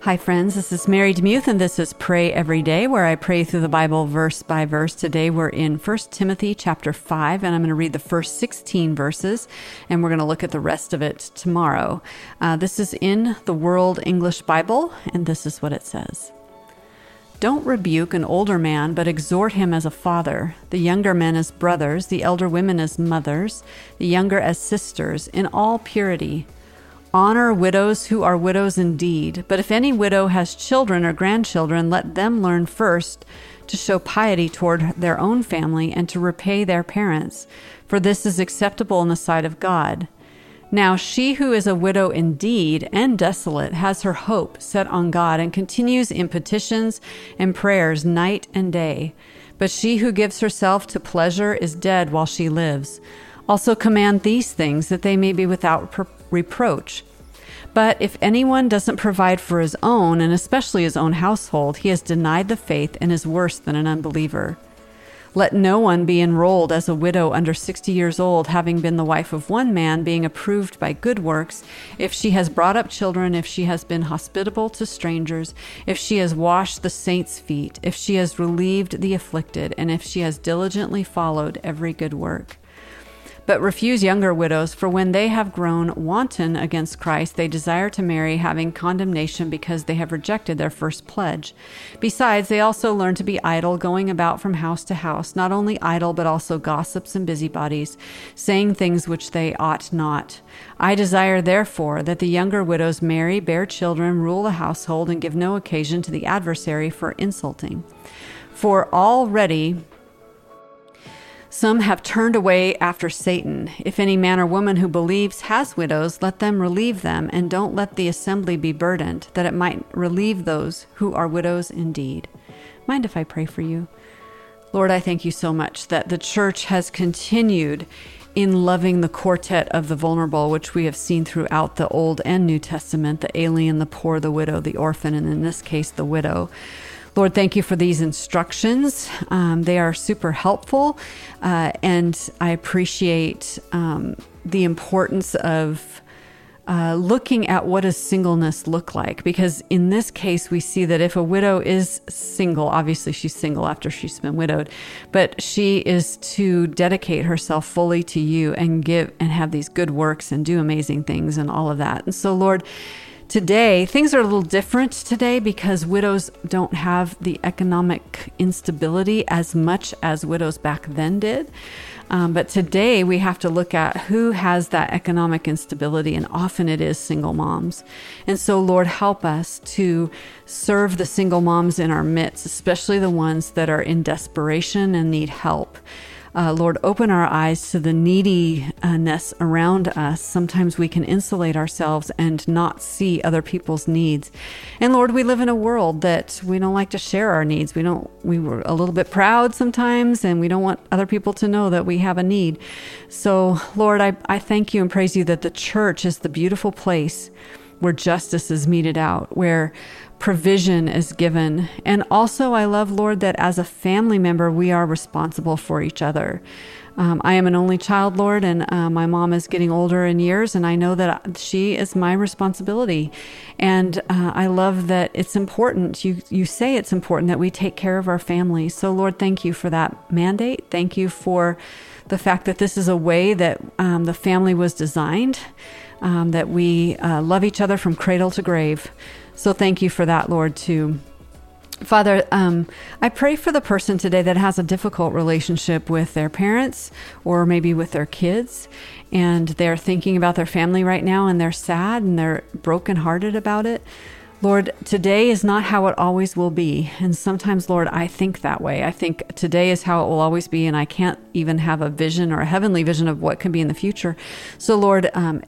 Hi, friends. This is Mary DeMuth, and this is Pray Every Day, where I pray through the Bible verse by verse. Today we're in 1 Timothy chapter 5, and I'm going to read the first 16 verses, and we're going to look at the rest of it tomorrow. Uh, this is in the World English Bible, and this is what it says. Don't rebuke an older man, but exhort him as a father, the younger men as brothers, the elder women as mothers, the younger as sisters, in all purity. Honor widows who are widows indeed, but if any widow has children or grandchildren, let them learn first to show piety toward their own family and to repay their parents, for this is acceptable in the sight of God. Now, she who is a widow indeed and desolate has her hope set on God and continues in petitions and prayers night and day. But she who gives herself to pleasure is dead while she lives. Also, command these things that they may be without reproach. But if anyone doesn't provide for his own, and especially his own household, he has denied the faith and is worse than an unbeliever. Let no one be enrolled as a widow under 60 years old, having been the wife of one man, being approved by good works, if she has brought up children, if she has been hospitable to strangers, if she has washed the saints' feet, if she has relieved the afflicted, and if she has diligently followed every good work. But refuse younger widows, for when they have grown wanton against Christ, they desire to marry, having condemnation because they have rejected their first pledge. Besides, they also learn to be idle, going about from house to house, not only idle, but also gossips and busybodies, saying things which they ought not. I desire, therefore, that the younger widows marry, bear children, rule the household, and give no occasion to the adversary for insulting. For already some have turned away after Satan. If any man or woman who believes has widows, let them relieve them, and don't let the assembly be burdened, that it might relieve those who are widows indeed. Mind if I pray for you? Lord, I thank you so much that the church has continued in loving the quartet of the vulnerable, which we have seen throughout the Old and New Testament the alien, the poor, the widow, the orphan, and in this case, the widow. Lord, thank you for these instructions. Um, they are super helpful, uh, and I appreciate um, the importance of. Uh, looking at what does singleness look like because in this case we see that if a widow is single obviously she's single after she's been widowed but she is to dedicate herself fully to you and give and have these good works and do amazing things and all of that and so lord Today, things are a little different today because widows don't have the economic instability as much as widows back then did. Um, but today we have to look at who has that economic instability, and often it is single moms. And so, Lord, help us to serve the single moms in our midst, especially the ones that are in desperation and need help. Uh, Lord, open our eyes to the neediness around us. Sometimes we can insulate ourselves and not see other people's needs. And Lord, we live in a world that we don't like to share our needs. We don't, we were a little bit proud sometimes, and we don't want other people to know that we have a need. So, Lord, I, I thank you and praise you that the church is the beautiful place where justice is meted out, where provision is given. And also, I love, Lord, that as a family member, we are responsible for each other. Um, I am an only child, Lord, and uh, my mom is getting older in years, and I know that she is my responsibility. And uh, I love that it's important. You you say it's important that we take care of our family. So, Lord, thank you for that mandate. Thank you for the fact that this is a way that um, the family was designed, um, that we uh, love each other from cradle to grave. So thank you for that, Lord, too. Father, um, I pray for the person today that has a difficult relationship with their parents or maybe with their kids, and they're thinking about their family right now and they're sad and they're brokenhearted about it. Lord, today is not how it always will be. And sometimes, Lord, I think that way. I think today is how it will always be, and I can't even have a vision or a heavenly vision of what can be in the future. So, Lord, um,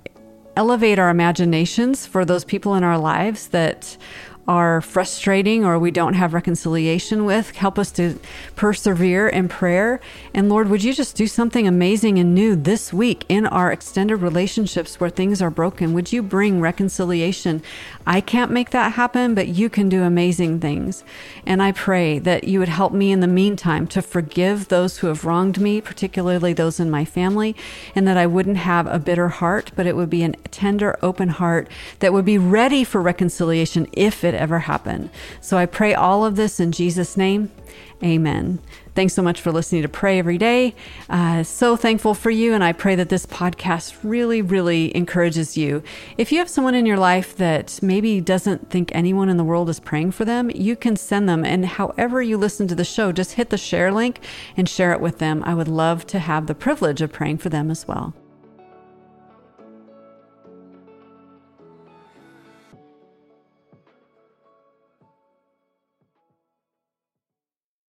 elevate our imaginations for those people in our lives that are frustrating or we don't have reconciliation with. Help us to persevere in prayer. And Lord, would you just do something amazing and new this week in our extended relationships where things are broken? Would you bring reconciliation? I can't make that happen, but you can do amazing things. And I pray that you would help me in the meantime to forgive those who have wronged me, particularly those in my family, and that I wouldn't have a bitter heart, but it would be a tender, open heart that would be ready for reconciliation if it ever happen. So I pray all of this in Jesus' name. Amen. Thanks so much for listening to Pray Every Day. Uh, so thankful for you, and I pray that this podcast really, really encourages you. If you have someone in your life that maybe doesn't think anyone in the world is praying for them, you can send them. And however you listen to the show, just hit the share link and share it with them. I would love to have the privilege of praying for them as well.